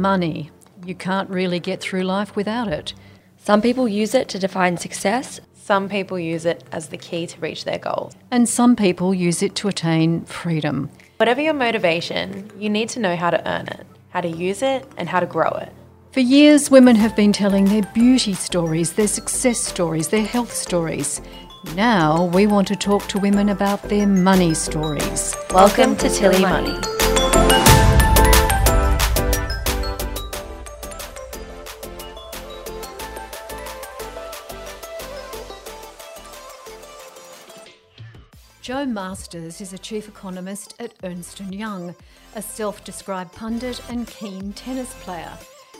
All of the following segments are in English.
Money. You can't really get through life without it. Some people use it to define success. Some people use it as the key to reach their goals. And some people use it to attain freedom. Whatever your motivation, you need to know how to earn it, how to use it, and how to grow it. For years, women have been telling their beauty stories, their success stories, their health stories. Now we want to talk to women about their money stories. Welcome to Tilly Money. Jo Masters is a chief economist at Ernst & Young, a self-described pundit and keen tennis player.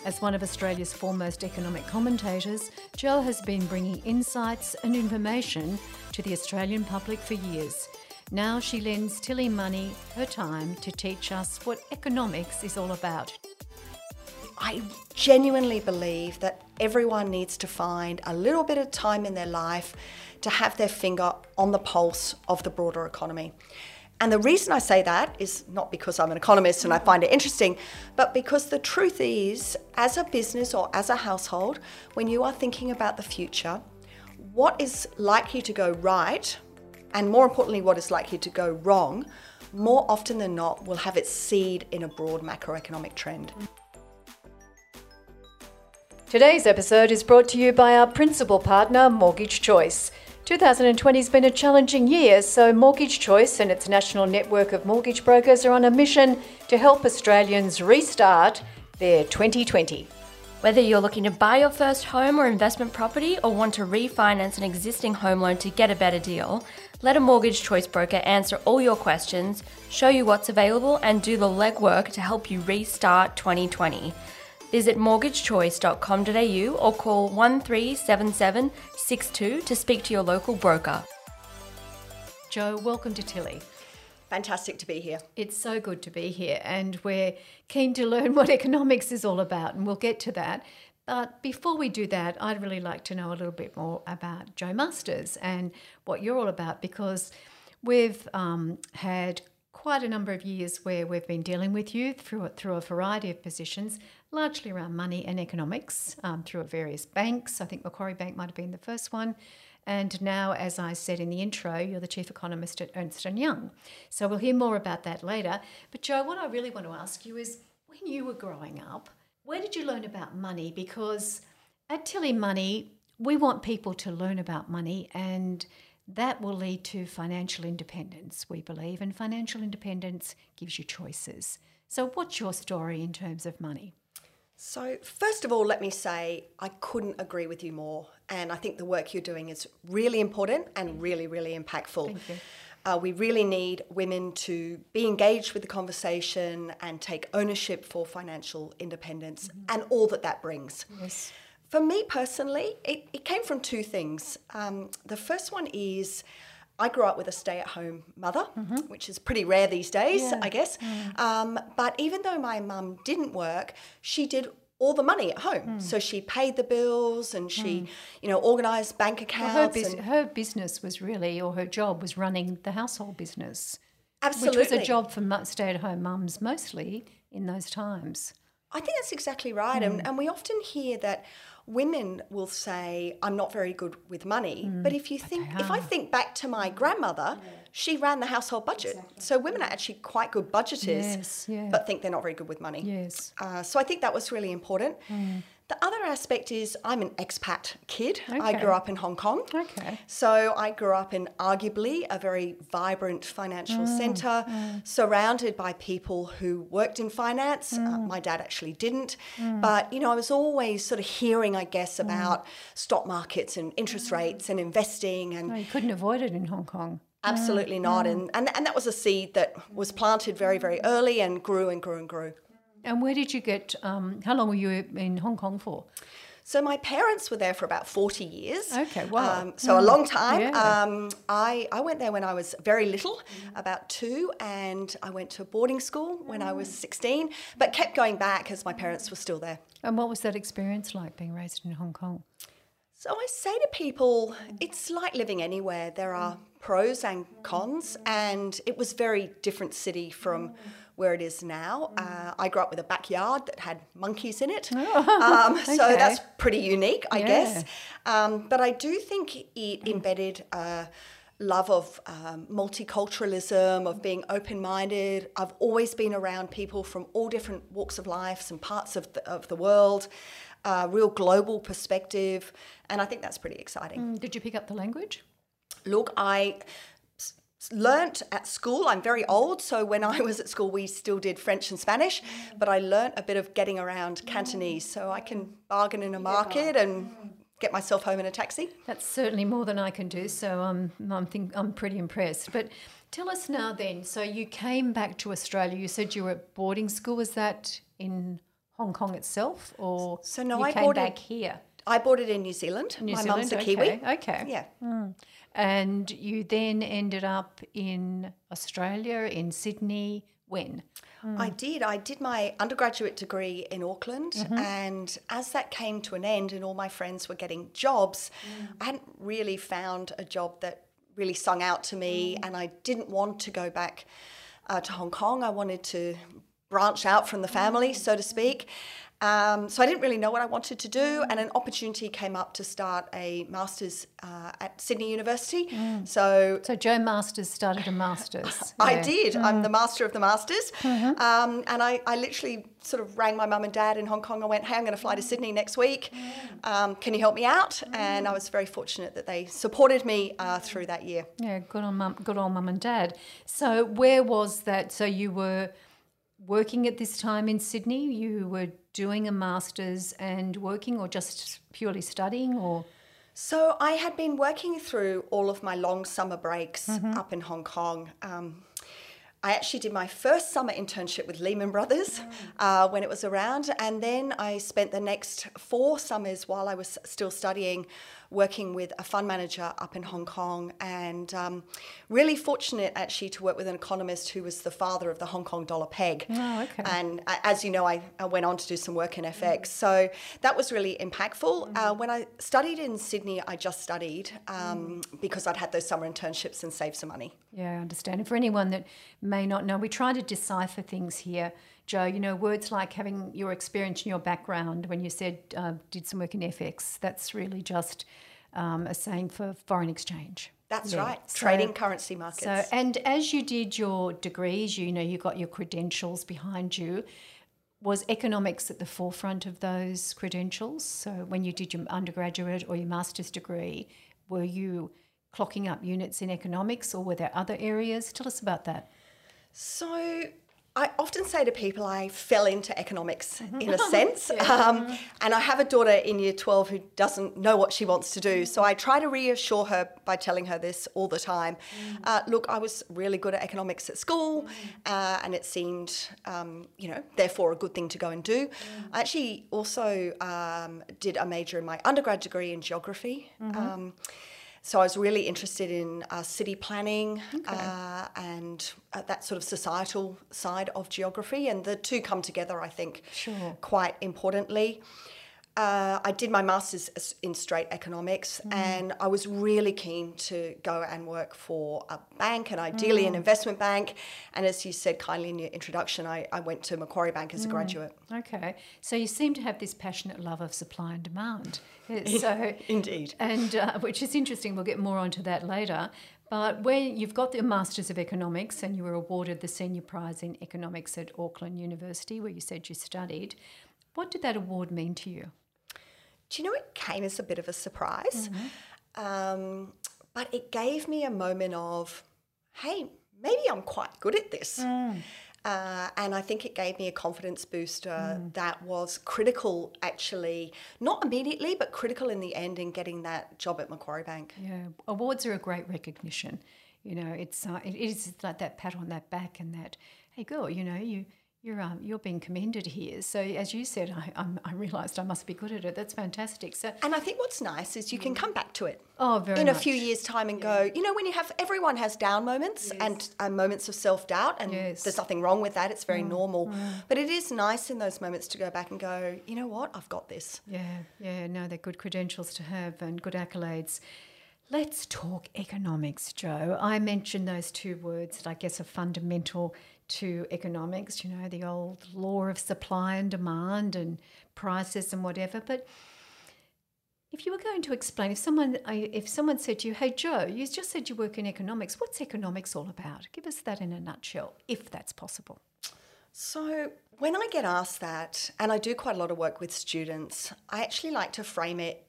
As one of Australia's foremost economic commentators, Jo has been bringing insights and information to the Australian public for years. Now she lends Tilly Money her time to teach us what economics is all about. I genuinely believe that everyone needs to find a little bit of time in their life to have their finger on the pulse of the broader economy. And the reason I say that is not because I'm an economist and I find it interesting, but because the truth is, as a business or as a household, when you are thinking about the future, what is likely to go right, and more importantly, what is likely to go wrong, more often than not will have its seed in a broad macroeconomic trend. Today's episode is brought to you by our principal partner, Mortgage Choice. 2020 has been a challenging year, so Mortgage Choice and its national network of mortgage brokers are on a mission to help Australians restart their 2020. Whether you're looking to buy your first home or investment property or want to refinance an existing home loan to get a better deal, let a mortgage choice broker answer all your questions, show you what's available, and do the legwork to help you restart 2020. Visit mortgagechoice.com.au or call 137762 to speak to your local broker. Jo, welcome to Tilly. Fantastic to be here. It's so good to be here, and we're keen to learn what economics is all about, and we'll get to that. But before we do that, I'd really like to know a little bit more about Jo Masters and what you're all about because we've um, had quite a number of years where we've been dealing with you through through a variety of positions, largely around money and economics, um, through various banks. I think Macquarie Bank might have been the first one. And now, as I said in the intro, you're the chief economist at Ernst & Young. So we'll hear more about that later. But Jo, what I really want to ask you is, when you were growing up, where did you learn about money? Because at Tilly Money, we want people to learn about money and that will lead to financial independence, we believe, and financial independence gives you choices. So, what's your story in terms of money? So, first of all, let me say I couldn't agree with you more. And I think the work you're doing is really important and really, really impactful. Uh, we really need women to be engaged with the conversation and take ownership for financial independence mm-hmm. and all that that brings. Yes. For me personally, it, it came from two things. Um, the first one is I grew up with a stay at home mother, mm-hmm. which is pretty rare these days, yeah. I guess. Mm. Um, but even though my mum didn't work, she did all the money at home. Mm. So she paid the bills and she, mm. you know, organised bank accounts. Well, her, bus- her, business was really, or her job was running the household business. Absolutely. Which was a job for stay at home mums mostly in those times. I think that's exactly right. And, and we often hear that women will say, I'm not very good with money. Mm, but if you think, if I think back to my grandmother, yeah. she ran the household budget. Exactly. So women are actually quite good budgeters, yes, yeah. but think they're not very good with money. Yes. Uh, so I think that was really important. Mm. The other aspect is I'm an expat kid. Okay. I grew up in Hong Kong. Okay. So I grew up in arguably a very vibrant financial mm, centre, mm. surrounded by people who worked in finance. Uh, mm. Uh, my dad actually didn't. Mm. But, you know, I was always sort of hearing, I guess, mm. about stock markets and interest rates and investing. And no, you couldn't avoid it in Hong Kong. Absolutely not. And, and, and that was a seed that was planted very, very early and grew and grew and grew. And where did you get? Um, how long were you in Hong Kong for? So my parents were there for about 40 years. Okay, wow. Um, so mm. a long time. Yeah. Um, I, I went there when I was very little, mm. about two, and I went to a boarding school when mm. I was 16, but kept going back as my parents were still there. And what was that experience like being raised in Hong Kong? So I say to people, it's like living anywhere. There are pros and cons, and it was very different city from where it is now. Uh, I grew up with a backyard that had monkeys in it, um, so that's pretty unique, I Yeah. guess. Um, but I do think it embedded a love of um, multiculturalism, of being open minded. I've always been around people from all different walks of life and parts of the, of the world, uh, real global perspective, and I think that's pretty exciting. Did you pick up the language? Look, I learnt at school. I'm very old, so when I was at school, we still did French and Spanish, but I learnt a bit of getting around Cantonese, so I can bargain in a market and get myself home in a taxi. That's certainly more than I can do. So I'm I'm think I'm pretty impressed. But tell us now then. So you came back to Australia. You said you were at boarding school. Was that in Hong Kong itself, or So no, you I came boarded- back here? I bought it in New Zealand. New My Zealand. mum's a okay. Kiwi. Okay. Yeah. Hmm. And you then ended up in Australia, in Sydney. When? I did. I did my undergraduate degree in Auckland, mm-hmm. and as that came to an end and all my friends were getting jobs, mm. I hadn't really found a job that really sung out to me, mm. and I didn't want to go back uh, to Hong Kong. I wanted to branch out from the family, mm. so to speak. Um, so I didn't really know what I wanted to do, and an opportunity came up to start a master's uh, at Sydney University. So So Jo Masters started a masters. I Yeah. did. I'm the master of the masters. Um, and I, I literally sort of rang my mum and dad in Hong Kong. I went, hey, I'm going to fly to Sydney next week. Um, can you help me out? And I was very fortunate that they supported me uh, through that year. Yeah, good on mum, good on mum and dad. So where was that? So you were working at this time in Sydney. You were doing a masters and working, or just purely studying, or? So I had been working through all of my long summer breaks up in Hong Kong. Um, I actually did my first summer internship with Lehman Brothers uh, when it was around, and then I spent the next four summers while I was still studying working with a fund manager up in Hong Kong, and um, really fortunate actually to work with an economist who was the father of the Hong Kong dollar peg. Oh, okay. And uh, as you know, I, I went on to do some work in FX. So that was really impactful. Uh, when I studied in Sydney, I just studied um, because I'd had those summer internships and saved some money. Yeah, I understand. And for anyone that may not know, we try to decipher things here. Jo, you know, words like having your experience and your background, when you said uh, did some work in FX, that's really just um, a saying for foreign exchange. That's Yeah. right. So- Trading currency markets. So, and as you did your degrees, you know, you got your credentials behind you. Was economics at the forefront of those credentials? So, when you did your undergraduate or your master's degree, were you clocking up units in economics or were there other areas? Tell us about that. So I often say to people I fell into economics Mm-hmm. in a sense. um, and I have a daughter in year 12 who doesn't know what she wants to do. So I try to reassure her by telling her this all the time. Mm. Uh, look, I was really good at economics at school uh, and it seemed, um, you know, therefore a good thing to go and do. I actually also um, did a major in my undergrad degree in geography. Um, so I was really interested in uh, city planning uh, and uh, that sort of societal side of geography, and the two come together, I think, Sure. quite importantly. Uh, I did my master's in straight economics, and I was really keen to go and work for a bank, and ideally an investment bank. And as you said kindly in your introduction, I, I went to Macquarie Bank as a graduate. Okay. So, you seem to have this passionate love of supply and demand. So, Indeed. and uh, which is interesting. We'll get more onto that later. But when you've got the Masters of Economics and you were awarded the senior prize in economics at Auckland University, where you said you studied, what did that award mean to you? Do you know it came as a bit of a surprise? Um, but it gave me a moment of, hey, maybe I'm quite good at this. Uh, and I think it gave me a confidence booster that was critical, actually, not immediately, but critical in the end in getting that job at Macquarie Bank. Yeah, awards are a great recognition. You know, it's uh, it is like that pat on that back and that, hey girl, you know, you you're um, you're being commended here. So as you said, I I'm, I realised I must be good at it. That's fantastic. So And I think what's nice is you can come back to it. oh, very in a few years' time and go, you know, when you have everyone has down moments and uh, moments of self doubt, and Yes. there's nothing wrong with that. It's very normal. But it is nice in those moments to go back and go, you know what, I've got this. Yeah, yeah, no, they're good credentials to have and good accolades. Let's talk economics, Jo. I mentioned those two words that I guess are fundamental to economics, you know, the old law of supply and demand and prices and whatever. But if you were going to explain, if someone uh, if someone said to you, "Hey Jo, you just said you work in economics. What's economics all about?" Give us that in a nutshell, if that's possible. So, when I get asked that, and I do quite a lot of work with students, I actually like to frame it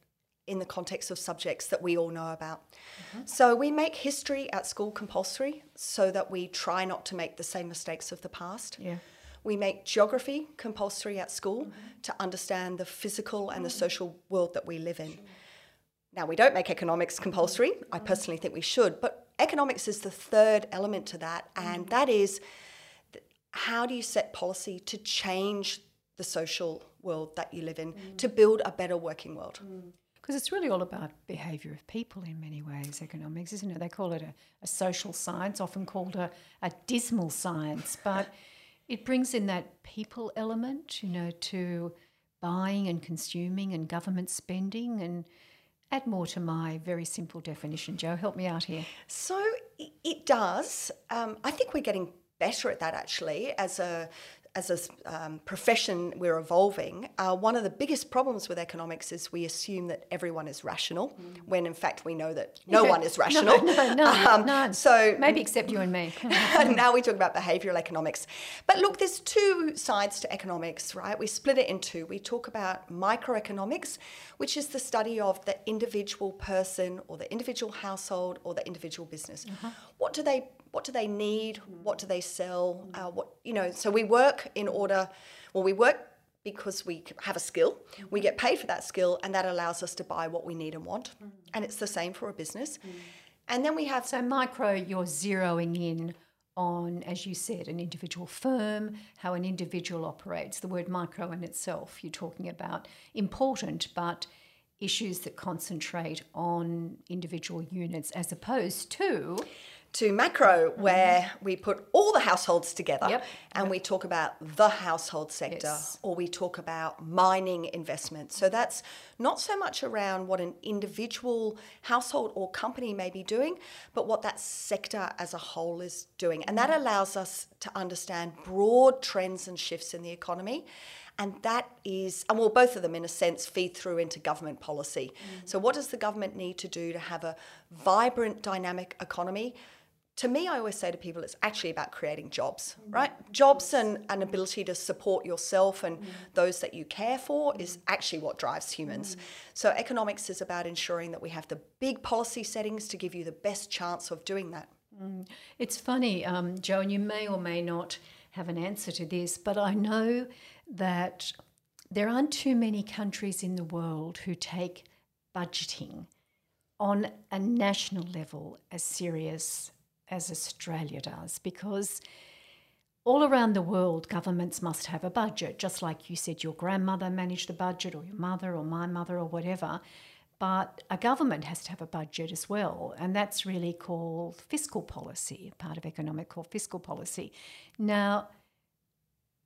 in the context of subjects that we all know about. Mm-hmm. So, we make history at school compulsory so that we try not to make the same mistakes of the past. Yeah. We make geography compulsory at school mm-hmm. to understand the physical and the social world that we live in. Sure. Now, we don't make economics compulsory. I mm-hmm. personally think we should, but economics is the third element to that, and mm-hmm. that is how do you set policy to change the social world that you live in, mm. to build a better working world? Because it's really all about behaviour of people in many ways, economics, isn't it? They call it a, a social science, often called a, a dismal science, but it brings in that people element, you know, to buying and consuming and government spending and add more to my very simple definition. Jo, help me out here. So it does. Um, I think we're getting better at that actually as a as a um, profession we're evolving, uh, one of the biggest problems with economics is we assume that everyone is rational, mm. when in fact we know that no one is rational. No, no, no, um, none. So maybe except you and me. now we talk about behavioural economics, but look, there's two sides to economics, right? We split it in two. We talk about microeconomics, which is the study of the individual person or the individual household or the individual business. Uh-huh. What do they what do they need? Mm. What do they sell? Mm. Uh, what you know? So we work in order. Well, we work because we have a skill. We mm. get paid for that skill, and that allows us to buy what we need and want. And it's the same for a business. And then we have so micro. You're zeroing in on, as you said, an individual firm, how an individual operates. The word micro in itself, you're talking about important, but issues that concentrate on individual units as opposed to to macro, mm-hmm. where we put all the households together yep. and yep. we talk about the household sector yes. or we talk about mining investment. So that's not so much around what an individual household or company may be doing, but what that sector as a whole is doing. And that mm-hmm. allows us to understand broad trends and shifts in the economy and that is, and well, both of them, in a sense, feed through into government policy. Mm. So, what does the government need to do to have a vibrant, dynamic economy? To me, I always say to people, it's actually about creating jobs, mm. right? Jobs and an ability to support yourself and mm. those that you care for is mm. actually what drives humans. Mm. So, economics is about ensuring that we have the big policy settings to give you the best chance of doing that. Mm. It's funny, um, Jo, and you may or may not have an answer to this, but I know that there aren't too many countries in the world who take budgeting on a national level as serious as Australia does because all around the world, governments must have a budget, just like you said your grandmother managed the budget, or your mother, or my mother, or whatever. But a government has to have a budget as well, and that's really called fiscal policy, part of economic called fiscal policy. Now,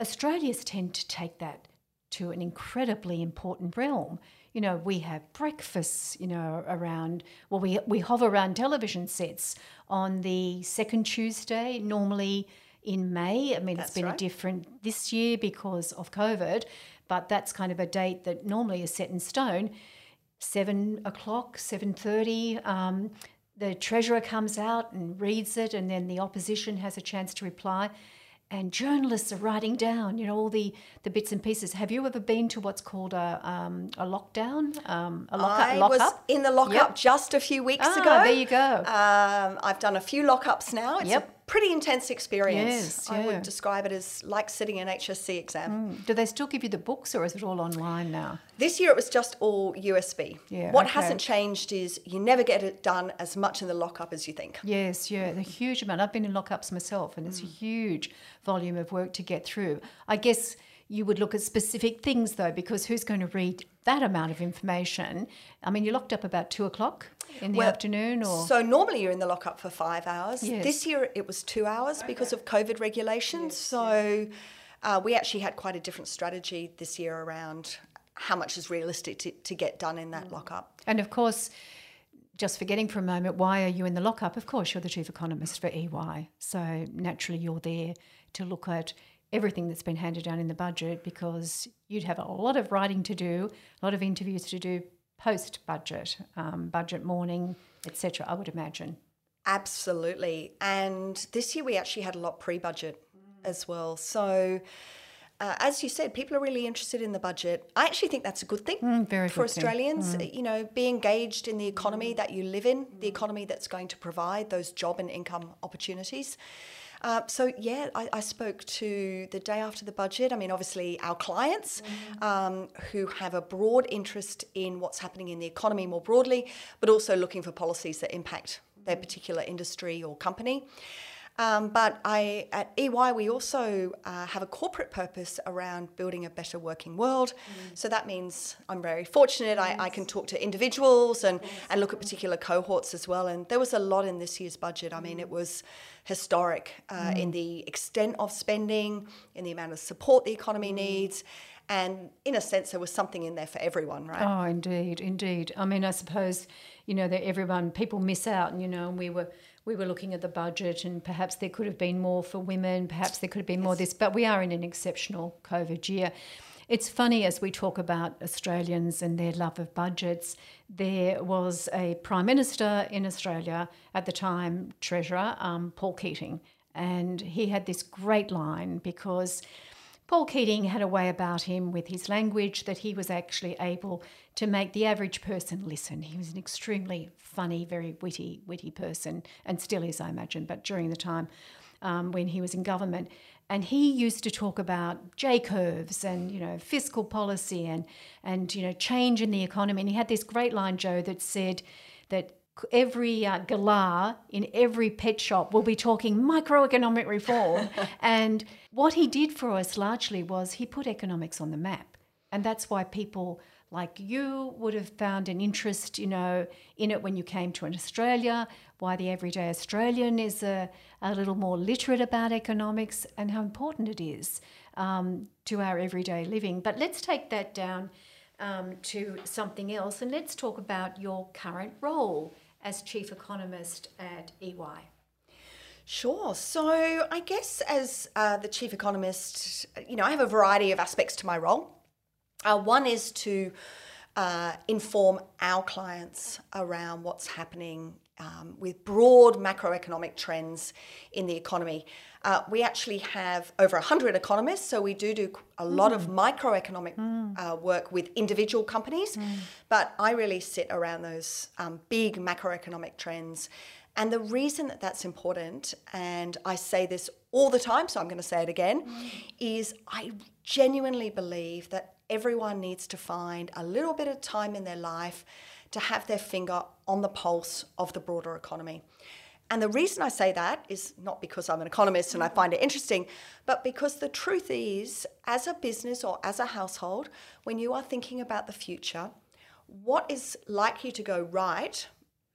Australians tend to take that to an incredibly important realm you know, we have breakfasts, you know, around, well, we, we hover around television sets on the second Tuesday, normally in May. I mean, that's it's been right. different this year because of COVID, but that's kind of a date that normally is set in stone. Seven o'clock, seven thirty. Um, the treasurer comes out and reads it, and then the opposition has a chance to reply and journalists are writing down, you know, all the, the bits and pieces. Have you ever been to what's called a, um, a lockdown, um, a lockup? I was in the lockup yep. just a few weeks ah, ago. There you go. Um, I've done a few lockups now. It's yep pretty intense experience. Yes, yeah. I would describe it as like sitting an HSC exam. Mm. Do they still give you the books or is it all online now? This year it was just all USB. Yeah, what okay. hasn't changed is you never get it done as much in the lockup as you think. Yes, yeah, a huge amount. I've been in lockups myself and it's mm. a huge volume of work to get through. I guess you would look at specific things though, because who's going to read that amount of information? I mean, you're locked up about two o'clock in the well, afternoon, or so normally you're in the lockup for five hours. Yes. This year it was two hours okay. because of COVID regulations. Yes, so uh, we actually had quite a different strategy this year around how much is realistic to, to get done in that mm. lockup. And of course just forgetting for a moment, why are you in the lockup? Of course, you're the chief economist for EY. So naturally, you're there to look at everything that's been handed down in the budget because you'd have a lot of writing to do, a lot of interviews to do post budget, um, budget morning, etc. I would imagine. Absolutely. And this year we actually had a lot pre budget as well. So, uh, as you said, people are really interested in the budget. I actually think that's a good thing Mm, for good thing. Australians. You know, be engaged in the economy that you live in, the economy that's going to provide those job and income opportunities. Uh, so yeah, I, I spoke to the day after the budget. I mean, obviously our clients um, who have a broad interest in what's happening in the economy more broadly, but also looking for policies that impact their particular industry or company. Um, but I, at EY, we also uh, have a corporate purpose around building a better working world. So that means I'm very fortunate. I, I can talk to individuals and, and look at particular cohorts as well. And there was a lot in this year's budget. I mean, it was historic uh, in the extent of spending, in the amount of support the economy needs. And in a sense, there was something in there for everyone, right? Oh, indeed, indeed. I mean, I suppose you know that everyone people miss out, and you know, and we were we were looking at the budget, and perhaps there could have been more for women, perhaps there could have been more this, but we are in an exceptional COVID year. It's funny as we talk about Australians and their love of budgets. There was a prime minister in Australia at the time, Treasurer um, Paul Keating, and he had this great line because. Paul Keating had a way about him with his language that he was actually able to make the average person listen. He was an extremely funny, very witty, witty person, and still is, I imagine, but during the time um, when he was in government. And he used to talk about J curves and you know fiscal policy and and you know change in the economy. And he had this great line, Jo, that said that every uh, galah in every pet shop will be talking microeconomic reform. and what he did for us largely was he put economics on the map. And that's why people like you would have found an interest, you know, in it when you came to an Australia, why the everyday Australian is a, a little more literate about economics and how important it is um, to our everyday living. But let's take that down um, to something else and let's talk about your current role as chief economist at EY. Sure. So, I guess as uh, the chief economist, you know, I have a variety of aspects to my role. Uh, one is to uh, inform our clients around what's happening um, with broad macroeconomic trends in the economy. Uh, we actually have over 100 economists, so we do do a lot of microeconomic uh, work with individual companies, but I really sit around those um, big macroeconomic trends. And the reason that that's important, and I say this all the time, so I'm going to say it again, is I genuinely believe that everyone needs to find a little bit of time in their life to have their finger on the pulse of the broader economy. And the reason I say that is not because I'm an economist and I mm. find it interesting, but because the truth is, as a business or as a household, when you are thinking about the future, what is likely to go right,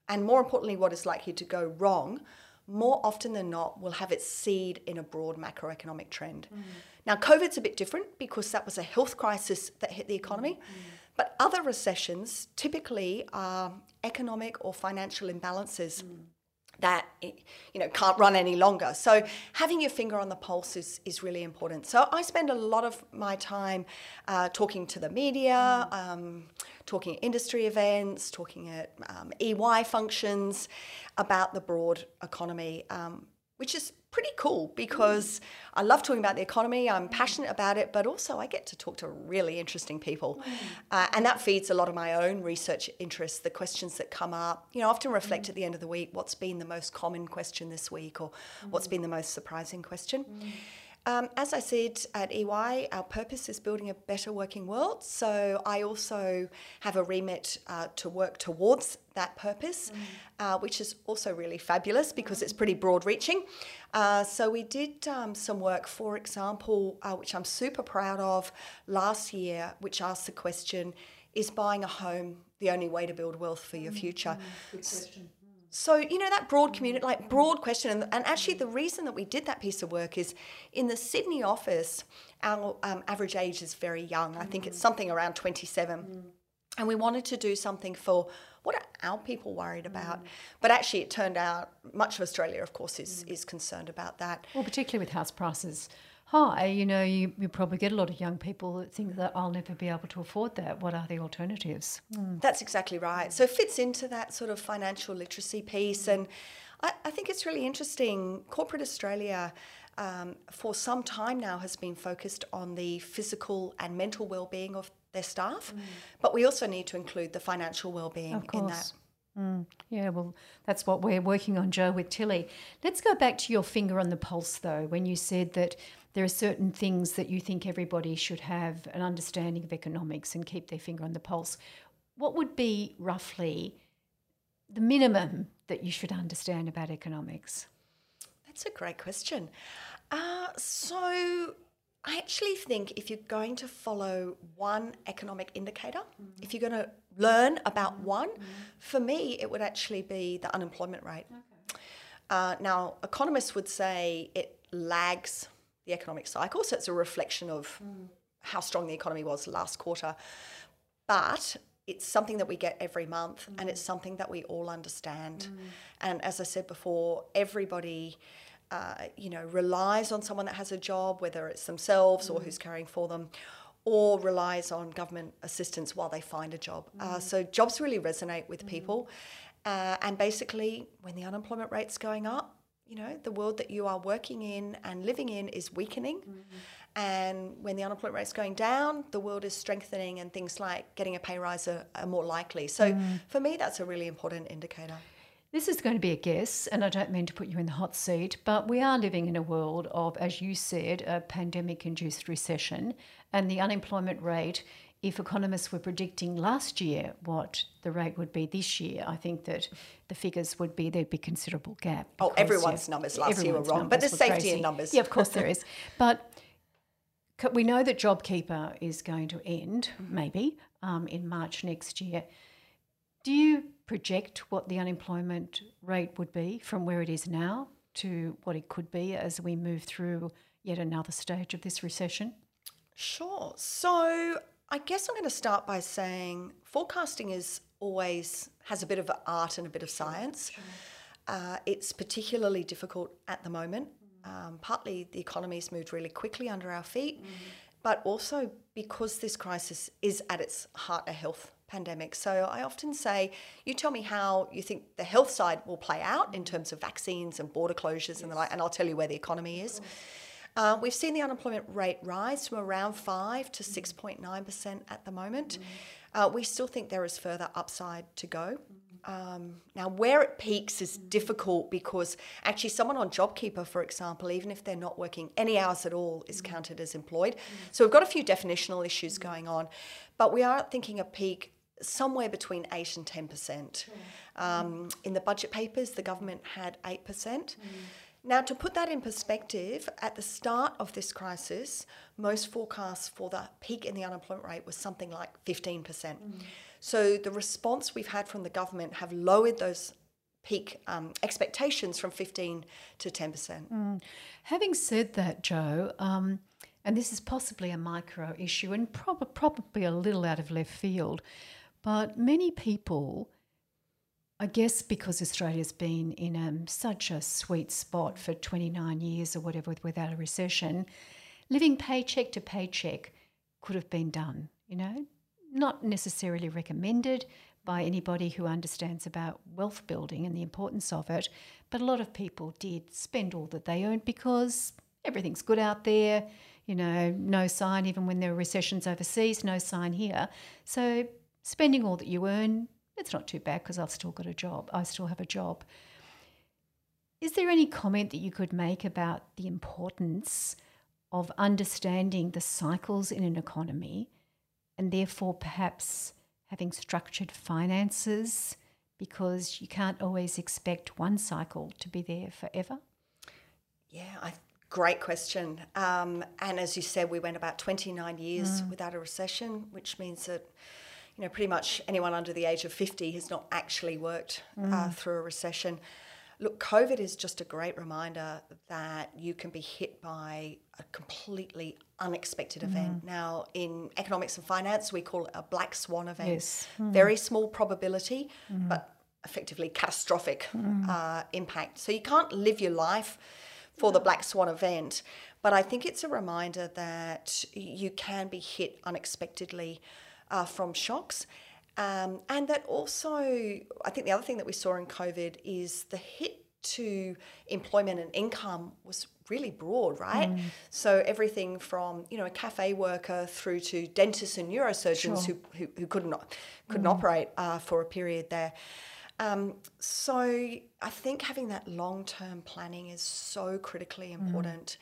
and more importantly, what is likely to go wrong, more often than not will have its seed in a broad macroeconomic trend. Mm. Now, COVID's a bit different because that was a health crisis that hit the economy, mm. But other recessions typically are economic or financial imbalances that you know can't run any longer. So having your finger on the pulse is, is really important. So I spend a lot of my time uh, talking to the media, um, talking at industry events, talking at um, EY functions about the broad economy. Um, which is pretty cool because I love talking about the economy. I'm passionate about it, but also I get to talk to really interesting people. Mm. Uh, and that feeds a lot of my own research interests, the questions that come up. You know, I often reflect mm. at the end of the week what's been the most common question this week or mm. what's been the most surprising question. Um, as I said at EY, our purpose is building a better working world. So I also have a remit uh, to work towards that purpose, uh, which is also really fabulous because it's pretty broad reaching. Uh, so we did um, some work, for example, uh, which I'm super proud of last year, which asked the question Is buying a home the only way to build wealth for your future? So, you know, that broad community, like broad question. And, and actually, the reason that we did that piece of work is in the Sydney office, our um, average age is very young. I think it's mm. something around 27. Mm. And we wanted to do something for what are our people worried about? Mm. But actually, it turned out much of Australia, of course, is, is concerned about that. Well, particularly with house prices high, you know, you, you probably get a lot of young people that think that I'll never be able to afford that. What are the alternatives? That's exactly right. So it fits into that sort of financial literacy piece. And I, I think it's really interesting. Corporate Australia, um, for some time now, has been focused on the physical and mental well-being of their staff, but we also need to include the financial well-being in that. Mm, yeah, well, that's what we're working on, Jo, with Tilly. Let's go back to your finger on the pulse, though, when you said that there are certain things that you think everybody should have an understanding of economics and keep their finger on the pulse. What would be roughly the minimum that you should understand about economics? That's a great question. Uh, so, I actually think if you're going to follow one economic indicator, if you're going to learn about one, for me, it would actually be the unemployment rate. Uh, now, economists would say it lags the economic cycle, so it's a reflection of how strong the economy was last quarter. But it's something that we get every month, and it's something that we all understand. And as I said before, everybody. Uh, you know, relies on someone that has a job, whether it's themselves or who's caring for them, or relies on government assistance while they find a job. Uh, so jobs really resonate with people, uh, and basically, when the unemployment rate's going up, you know, the world that you are working in and living in is weakening. Mm-hmm. And when the unemployment rate's going down, the world is strengthening and things like getting a pay rise are, are more likely. So mm. for me, that's a really important indicator. This is going to be a guess, and I don't mean to put you in the hot seat, but we are living in a world of, as you said, a pandemic induced recession, and the unemployment rate. If economists were predicting last year what the rate would be this year, I think that the figures would be there'd be considerable gap. Oh, everyone's numbers last year were wrong, but there's safety in numbers. Yeah, of course there is. But we know that JobKeeper is going to end, Mm-hmm. maybe, um, in March next year. Do you project what the unemployment rate would be from where it is now to what it could be as we move through yet another stage of this recession? Sure. So I guess I'm going to start by saying forecasting is always has a bit of art and a bit of science. Uh, it's particularly difficult at the moment. Um, partly the economy's moved really quickly under our feet, but also because this crisis is at its heart a health pandemic. So I often say, you tell me how you think the health side will play out in terms of vaccines and border closures and the like, and I'll tell you where the economy is. Uh, we've seen the unemployment rate rise from around 5 to 6.9% at the moment. Uh, we still think there is further upside to go. Um, now, where it peaks is difficult because actually, someone on JobKeeper, for example, even if they're not working any hours at all, is counted as employed. So we've got a few definitional issues going on, but we are thinking a peak somewhere between 8 and 10%. Um, in the budget papers, the government had 8%. Now, to put that in perspective, at the start of this crisis, most forecasts for the peak in the unemployment rate was something like 15%. So the response we've had from the government have lowered those peak um, expectations from 15 to 10%. Having said that, Jo, um, and this is possibly a micro issue and prob- probably a little out of left field, but many people, I guess because Australia's been in um, such a sweet spot for 29 years or whatever with- without a recession, living paycheck to paycheck could have been done, you know? Not necessarily recommended by anybody who understands about wealth building and the importance of it, but a lot of people did spend all that they earned because everything's good out there, you know, no sign, even when there are recessions overseas, no sign here. So spending all that you earn, it's not too bad because I've still got a job. I still have a job. Is there any comment that you could make about the importance of understanding the cycles in an economy and therefore perhaps having structured finances because you can't always expect one cycle to be there forever? Yeah, I, great question. Um, and as you said, we went about 29 years without a recession, which means that you know pretty much anyone under the age of 50 has not actually worked uh, mm. through a recession. Look, COVID is just a great reminder that you can be hit by a completely unexpected mm-hmm. event. Now, in economics and finance, we call it a black swan event. Yes. Hmm. Very small probability, mm-hmm. but effectively catastrophic uh, mm-hmm. impact. So you can't live your life for the black swan event. But I think it's a reminder that you can be hit unexpectedly uh, from shocks. Um, and that also, I think the other thing that we saw in COVID is the hit to employment and income was really broad, right? So everything from you know a cafe worker through to dentists and neurosurgeons who, who who couldn't couldn't operate uh, for a period there. Um, so I think having that long term planning is so critically important,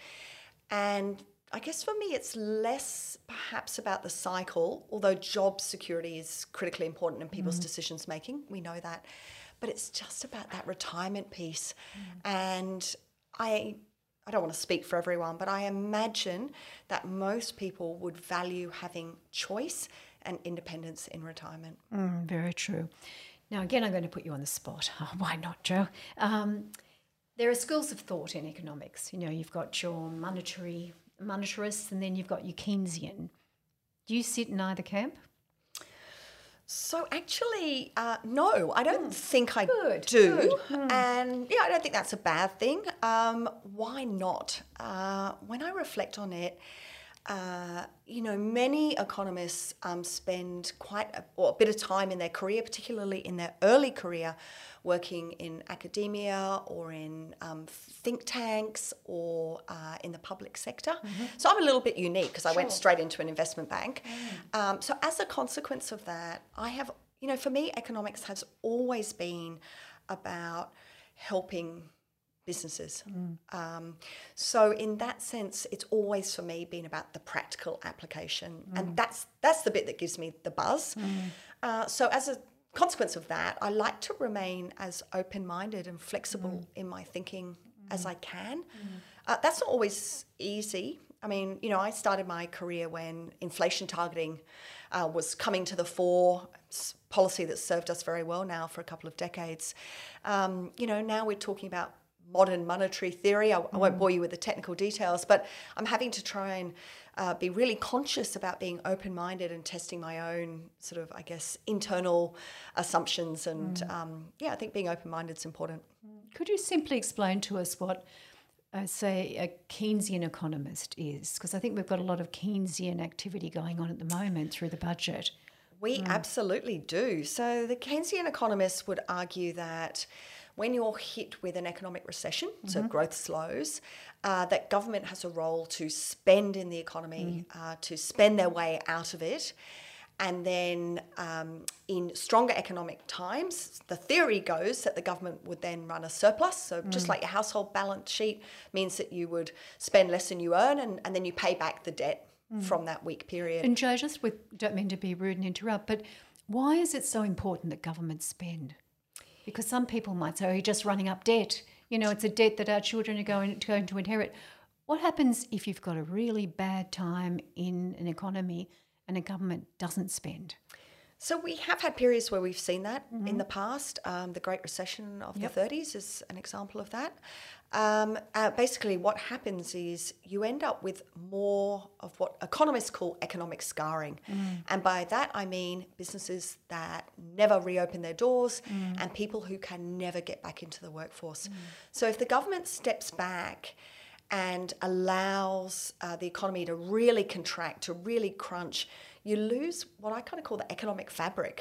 and I guess for me, it's less perhaps about the cycle, although job security is critically important in people's decisions making. We know that. But it's just about that retirement piece. And I, I don't want to speak for everyone, but I imagine that most people would value having choice and independence in retirement. Mm, very true. Now, again, I'm going to put you on the spot. why not, Jo? Um, there are schools of thought in economics. You know, you've got your monetary monetarists, and then you've got your Keynesian. Do you sit in either camp? So actually, uh, no, I don't think I Good, do, and yeah, I don't think that's a bad thing. Um, why not? Uh, when I reflect on it, uh, you know, many economists um, spend quite a, or a bit of time in their career, particularly in their early career, working in academia or in um, think tanks or uh, in the public sector. So I'm a little bit unique because I went straight into an investment bank. Um, so as a consequence of that, I have, you know, for me, economics has always been about helping businesses. Um, so in that sense, it's always for me been about the practical application, and that's that's the bit that gives me the buzz. Uh, so as a consequence of that, I like to remain as open-minded and flexible in my thinking as I can. Uh, that's not always easy. I mean, you know, I started my career when inflation targeting uh, was coming to the fore, policy that served us very well now for a couple of decades. Um, you know, now we're talking about modern monetary theory. I, I won't bore you with the technical details, but I'm having to try and uh, be really conscious about being open minded and testing my own sort of, I guess, internal assumptions. And um, yeah, I think being open minded is important. Could you simply explain to us what, uh, say, a Keynesian economist is? Because I think we've got a lot of Keynesian activity going on at the moment through the budget. We absolutely do. So the Keynesian economists would argue that when you're hit with an economic recession, so growth slows, uh, that government has a role to spend in the economy, uh, to spend their way out of it. And then um, in stronger economic times, the theory goes that the government would then run a surplus. So just like your household balance sheet means that you would spend less than you earn and, and then you pay back the debt from that weak period. And Jo, just with, don't mean to be rude and interrupt, but why is it so important that governments spend? Because some people might say, oh, you're just running up debt. You know, it's a debt that our children are going, going to inherit. What happens if you've got a really bad time in an economy and a government doesn't spend? So we have had periods where we've seen that in the past. Um, the Great Recession of the 30s is an example of that. Um, uh, basically, what happens is you end up with more of what economists call economic scarring. And by that, I mean businesses that never reopen their doors and people who can never get back into the workforce. So if the government steps back, and allows uh, the economy to really contract, to really crunch, you lose what I kind of call the economic fabric.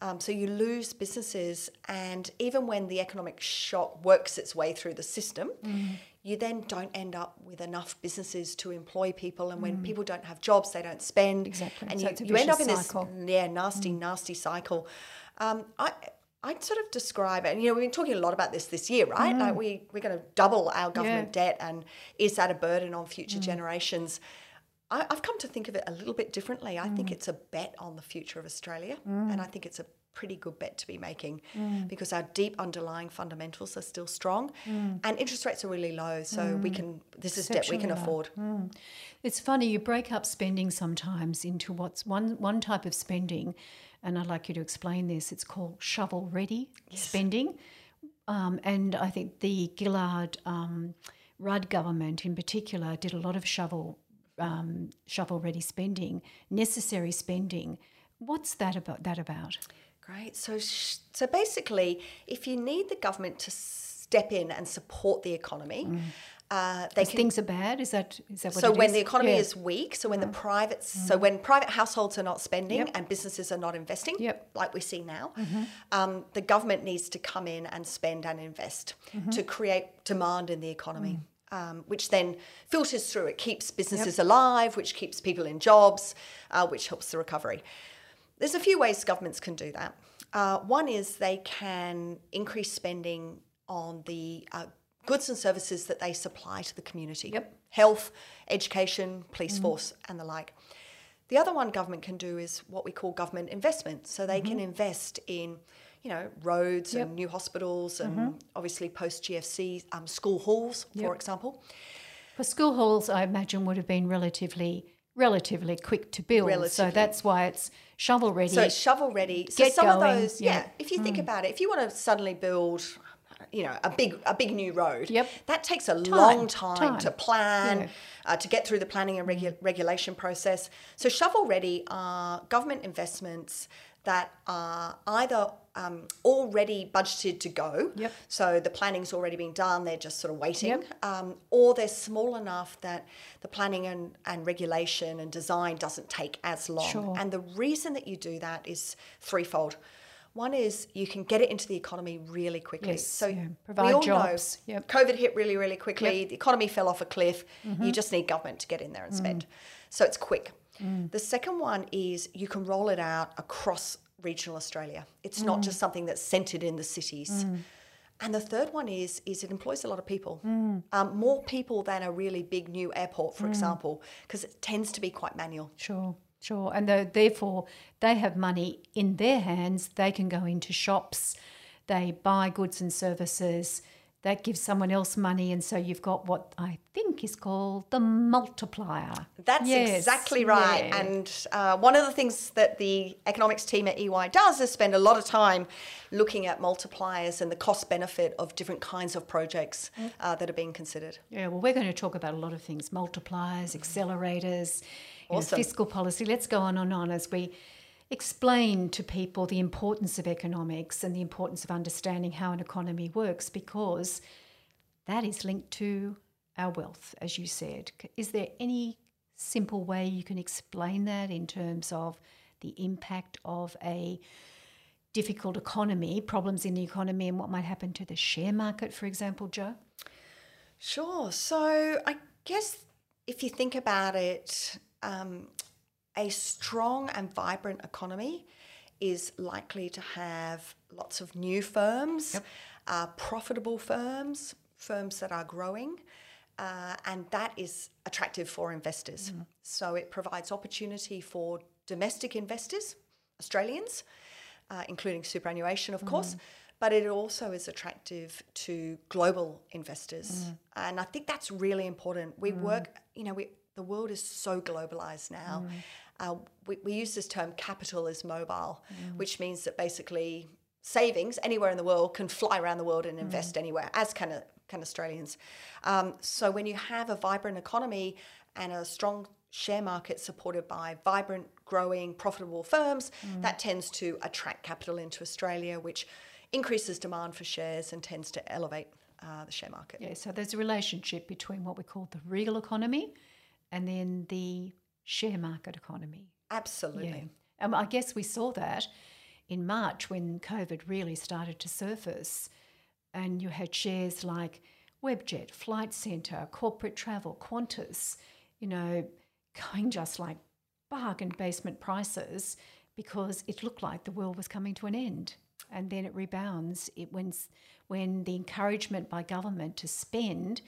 Um, so you lose businesses, and even when the economic shock works its way through the system, you then don't end up with enough businesses to employ people. And when people don't have jobs, they don't spend. Exactly. And So you, you end up in this cycle. yeah nasty, nasty cycle. Um, I. I'd sort of describe it, and you know, we've been talking a lot about this this year, right? Like we we're going to double our government debt, and is that a burden on future generations? I, I've come to think of it a little bit differently. I think mm. it's a bet on the future of Australia, mm. and I think it's a pretty good bet to be making mm. because our deep underlying fundamentals are still strong, and interest rates are really low. So we can this is debt we can afford. It's funny you break up spending sometimes into what's one one type of spending, and I'd like you to explain this. It's called shovel ready spending. um, and I think the Gillard um, Rudd government in particular did a lot of shovel um, shovel ready spending, necessary spending. What's that about? That about? Great. So, sh- so basically, if you need the government to step in and support the economy, uh, they can. things are bad, is that is that what So when is? the economy Yeah. is weak, so when the private, so when private households are not spending Yep. and businesses are not investing, Yep. like we see now, um, the government needs to come in and spend and invest to create demand in the economy. Um, which then filters through. It keeps businesses alive, which keeps people in jobs, uh, which helps the recovery. There's a few ways governments can do that. Uh, one is they can increase spending on the uh, goods and services that they supply to the community Yep. health, education, police force, and the like. The other one government can do is what we call government investment. So they can invest in, you know, roads Yep. and new hospitals and obviously post GFC um, school halls, for example. For school halls, I imagine would have been relatively relatively quick to build. So that's why it's shovel ready. So it's shovel ready. So Get some of those, yeah. yeah. If you think about it, if you want to suddenly build, you know, a big a big new road, Yep. that takes a long time, time. to plan, Yeah. uh, to get through the planning and regu- regulation process. So shovel ready are government investments that are either um, already budgeted to go. Yep. So the planning's already been done, they're just sort of waiting. Yep. Um, or they're small enough that the planning and, and regulation and design doesn't take as long. Sure. And the reason that you do that is threefold. One is you can get it into the economy really quickly. Yes, so yeah. we Provide all jobs. know Yep. COVID hit really, really quickly. Yep. Mm-hmm. The economy fell off a cliff. You just need government to get in there and spend. So it's quick. Mm. The second one is you can roll it out across regional Australia. It's Mm. not just something that's centered in the cities. And the third one is is it employs a lot of people, Mm. um, more people than a really big new airport, for example, because it tends to be quite manual. Sure, sure. And therefore, they have money in their hands. They can go into shops, they buy goods and services. That gives someone else money. And so you've got what I think is called the multiplier. That's Yes, exactly right. yeah. And uh, one of the things that the economics team at EY does is spend a lot of time looking at multipliers and the cost benefit of different kinds of projects Mm. uh, that are being considered. Yeah, well, we're going to talk about a lot of things multipliers, accelerators, you know, fiscal policy. Let's go on and on as we explain to people the importance of economics and the importance of understanding how an economy works because that is linked to our wealth, as you said. Is there any simple way you can explain that in terms of the impact of a difficult economy, problems in the economy, and what might happen to the share market, for example, Jo? Sure. So I guess if you think about it, um, a strong and vibrant economy is likely to have lots of new firms, uh, profitable firms, firms that are growing. Uh, and that is attractive for investors. So it provides opportunity for domestic investors, Australians, uh, including superannuation, of course, but it also is attractive to global investors. And I think that's really important. We work, you know, we, the world is so globalized now. Uh, we, we use this term capital is mobile, which means that basically savings anywhere in the world can fly around the world and invest anywhere, as can, can Australians. Um, so when you have a vibrant economy and a strong share market supported by vibrant, growing, profitable firms, that tends to attract capital into Australia, which increases demand for shares and tends to elevate uh, the share market. Yeah, so there's a relationship between what we call the real economy and then the share market economy. Absolutely. Yeah. Um, I guess we saw that in March when COVID really started to surface, and you had shares like Webjet, Flight Centre, Corporate Travel, Qantas, you know, going just like bargain basement prices because it looked like the world was coming to an end. And then it rebounds it when, when the encouragement by government to spend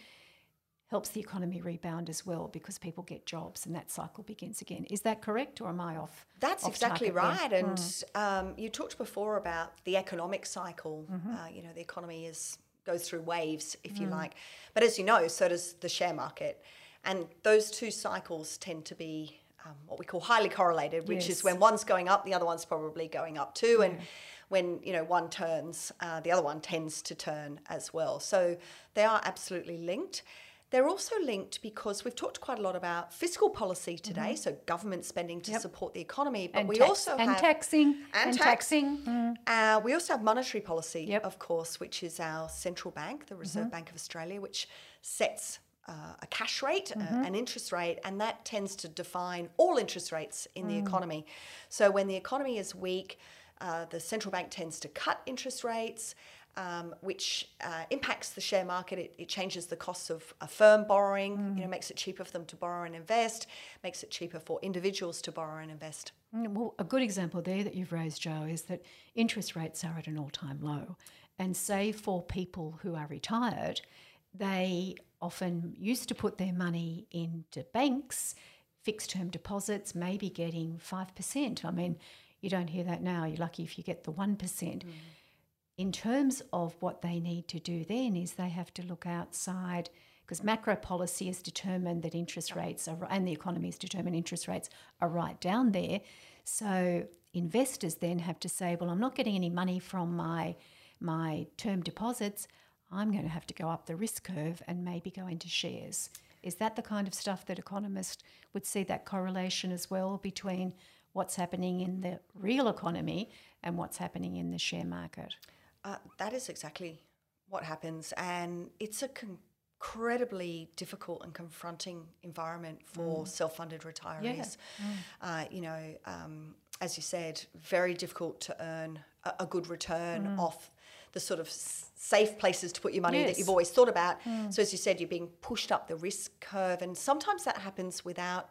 helps the economy rebound as well because people get jobs and that cycle begins again. Is that correct or am I off? That's off exactly there? right. And um, you talked before about the economic cycle. Uh, you know, the economy is goes through waves, if you like. But as you know, so does the share market. And those two cycles tend to be um, what we call highly correlated, which Yes. is when one's going up, the other one's probably going up too. And when you know one turns, uh, the other one tends to turn as well. So they are absolutely linked. They're also linked because we've talked quite a lot about fiscal policy today, mm-hmm. so government spending to yep. support the economy. But and we tax, also and have taxing and, and tax. taxing. Mm. Uh, we also have monetary policy, yep. of course, which is our central bank, the Reserve mm-hmm. Bank of Australia, which sets uh, a cash rate, uh, mm-hmm. uh, an interest rate, and that tends to define all interest rates in mm. the economy. So when the economy is weak, uh, the central bank tends to cut interest rates um, which uh, impacts the share market. It, it, changes the costs of a firm borrowing. Mm. You know, makes it cheaper for them to borrow and invest. Makes it cheaper for individuals to borrow and invest. Mm, well, a good example there that you've raised, Jo, is that interest rates are at an all-time low, and say for people who are retired, they often used to put their money into banks, fixed-term deposits, maybe getting five percent. I mean, you don't hear that now. You're lucky if you get the one percent. Mm in terms of what they need to do then is they have to look outside because macro policy has determined that interest rates are and the economy has determined interest rates are right down there. So investors then have to say well i'm not getting any money from my my term deposits. I'm going to have to go up the risk curve and maybe go into shares. Is that the kind of stuff that economists would see that correlation as well between what's happening in the real economy and what's happening in the share market uh, that is exactly what happens, and it's a con- incredibly difficult and confronting environment for mm. self-funded retirees. Yeah. Mm. Uh, you know, um, as you said, very difficult to earn a, a good return mm. off the sort of safe places to put your money yes. that you've always thought about. Mm. So, as you said, you're being pushed up the risk curve, and sometimes that happens without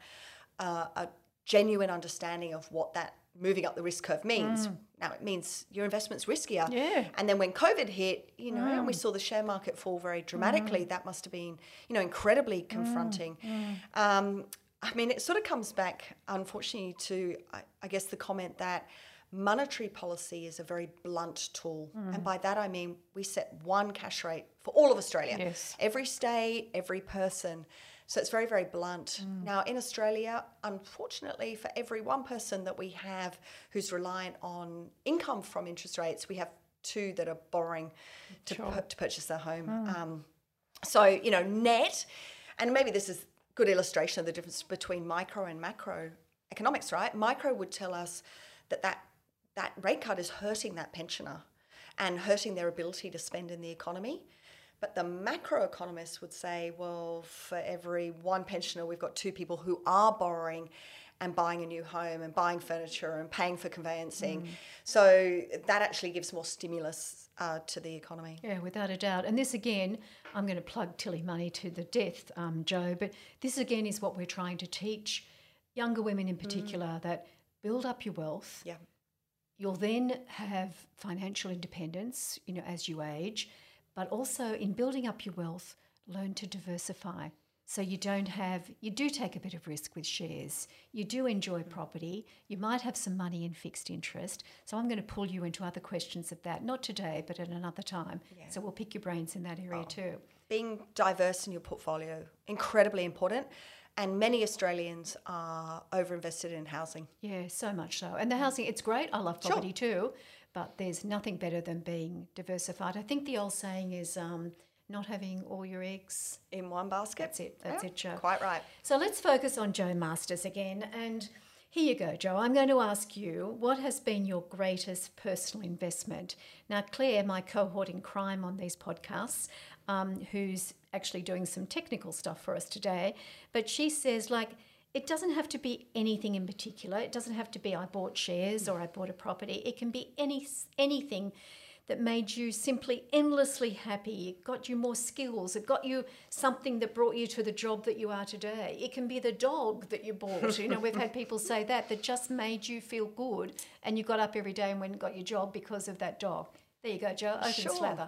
uh, a genuine understanding of what that moving up the risk curve means. Mm. Now it means your investment's riskier. Yeah. And then when COVID hit, you know, mm. and we mm. saw the share market fall very dramatically, mm. that must have been, you know, incredibly mm. confronting. Mm. Um, I mean, it sort of comes back, unfortunately, to I, I guess the comment that monetary policy is a very blunt tool. And by that I mean we set one cash rate for all of Australia. Yes. Every state, every person. So it's very, very blunt. Mm. Now, in Australia, unfortunately, for every one person that we have who's reliant on income from interest rates, we have two that are borrowing to, sure. to purchase their home. Mm. Um, so, you know, net, and maybe this is good illustration of the difference between micro and macro economics, right? Micro would tell us that that, that rate cut is hurting that pensioner and hurting their ability to spend in the economy. But the macroeconomists would say, well, for every one pensioner, we've got two people who are borrowing and buying a new home and buying furniture and paying for conveyancing. Mm. So that actually gives more stimulus uh, to the economy. Yeah, without a doubt. And this again, I'm going to plug Tilly Money to the death, um, Jo, but this again is what we're trying to teach younger women in particular mm. that build up your wealth. Yeah. You'll then have financial independence, you know, as you age but also in building up your wealth, learn to diversify. So you don't have, you do take a bit of risk with shares. You do enjoy mm. property. You might have some money in fixed interest. So I'm going to pull you into other questions of that, not today, but at another time. Yeah. So we'll pick your brains in that area oh. too. Being diverse in your portfolio, incredibly important. And many Australians are overinvested in housing. Yeah, so much so. And the housing, it's great. I love property sure. too but there's nothing better than being diversified. I think the old saying is um, not having all your eggs in one basket. That's it. That's yeah, it, Jo. Quite right. So let's focus on Jo Masters again. And here you go, Jo. I'm going to ask you what has been your greatest personal investment? Now, Claire, my cohort in crime on these podcasts, um, who's actually doing some technical stuff for us today, but she says, like, it doesn't have to be anything in particular. It doesn't have to be I bought shares or I bought a property. It can be any anything that made you simply endlessly happy. It got you more skills. It got you something that brought you to the job that you are today. It can be the dog that you bought. you know, we've had people say that that just made you feel good, and you got up every day and went and got your job because of that dog. There you go, Jo. Open sure. slather.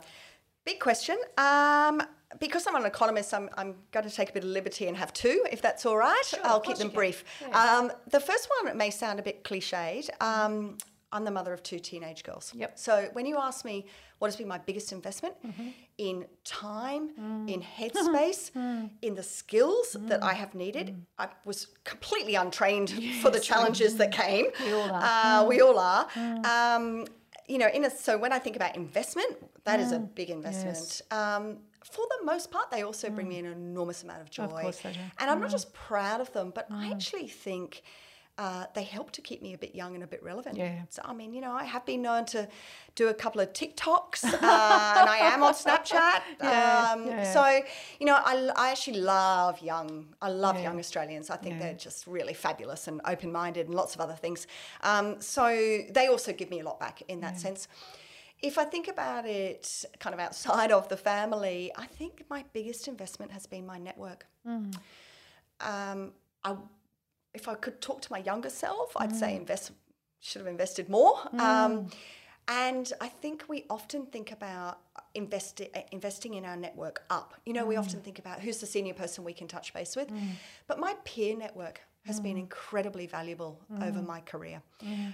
Big question. Um, because I'm an economist, I'm, I'm, going to take a bit of liberty and have two, if that's all right. Sure, I'll keep them brief. Yeah. Um, the first one may sound a bit cliched. Um, I'm the mother of two teenage girls. Yep. So when you ask me what has been my biggest investment mm-hmm. in time, mm. in headspace, mm. in the skills mm. that I have needed, mm. I was completely untrained yes. for the challenges that came. We all are. Uh, we all are. Um, you know, in a, so when I think about investment, that is a big investment. Um, for the most part, they also bring me an enormous amount of joy. Of course they do. And I'm not just proud of them, but I actually think uh, they help to keep me a bit young and a bit relevant. Yeah. So, I mean, you know, I have been known to do a couple of TikToks uh, and I am on Snapchat. Yeah, um, yeah. So, you know, I, I actually love young, I love Yeah. young Australians. I think they're just really fabulous and open minded and lots of other things. Um, so they also give me a lot back in that sense. If I think about it kind of outside of the family, I think my biggest investment has been my network. Um, I, if I could talk to my younger self, I'd say invest should have invested more. Um, and I think we often think about investi- uh, investing in our network up. You know, we often think about who's the senior person we can touch base with. But my peer network has been incredibly valuable over my career.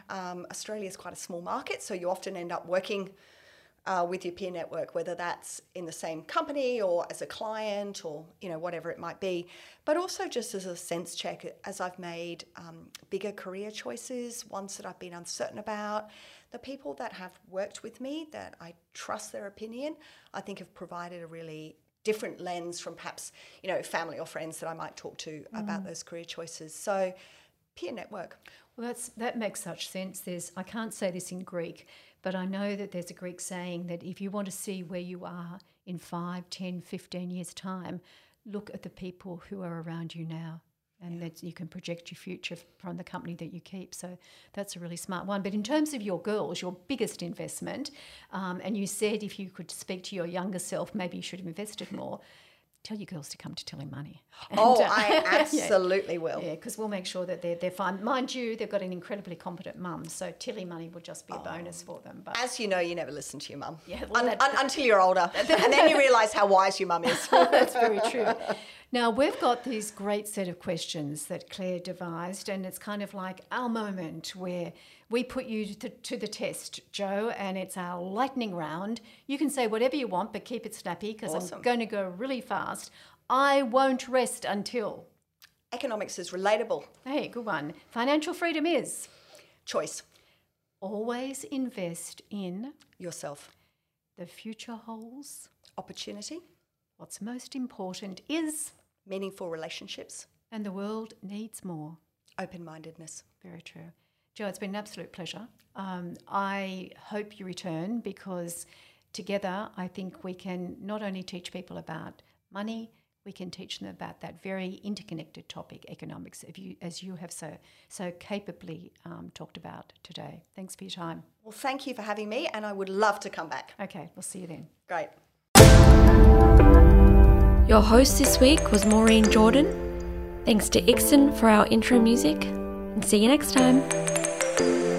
Um, Australia is quite a small market, so you often end up working uh, with your peer network, whether that's in the same company or as a client or you know whatever it might be, but also just as a sense check as I've made um, bigger career choices, ones that I've been uncertain about. The people that have worked with me, that I trust their opinion, I think have provided a really different lens from perhaps you know family or friends that I might talk to mm. about those career choices. So peer network. Well, that's that makes such sense. There's I can't say this in Greek, but I know that there's a Greek saying that if you want to see where you are in 5, 10, 15 years time, look at the people who are around you now. And that you can project your future from the company that you keep. So that's a really smart one. But in terms of your girls, your biggest investment, um, and you said if you could speak to your younger self, maybe you should have invested more. Tell your girls to come to Money. Oh, And, uh, I yeah. absolutely will. Yeah, because we'll make sure that they're, they're fine. Mind you, they've got an incredibly competent mum, so Tilly money will just be a bonus for them. But As you know, you never listen to your mum. Yeah, well, Un- un- until you're older. and then you realise how wise your mum is. that's very true. Now, we've got these great set of questions that Claire devised, and it's kind of like our moment where we put you to, to the test, Jo, and it's our lightning round. You can say whatever you want, but keep it snappy because Awesome. I'm going to go really fast. I won't rest until. Economics is relatable. Hey, good one. Financial freedom is Choice. always invest in Yourself. the future holds. Opportunity. What's most important is, Meaningful relationships. and the world needs more. Open mindedness. Very true. Jo, it's been an absolute pleasure. Um, I hope you return because together I think we can not only teach people about money, we can teach them about that very interconnected topic, economics, if you, as you have so so capably um, talked about today. Thanks for your time. Well, thank you for having me, and I would love to come back. Okay, we'll see you then. Great. Your host this week was Maureen Jordan. Thanks to Ixon for our intro music, and see you next time thank you.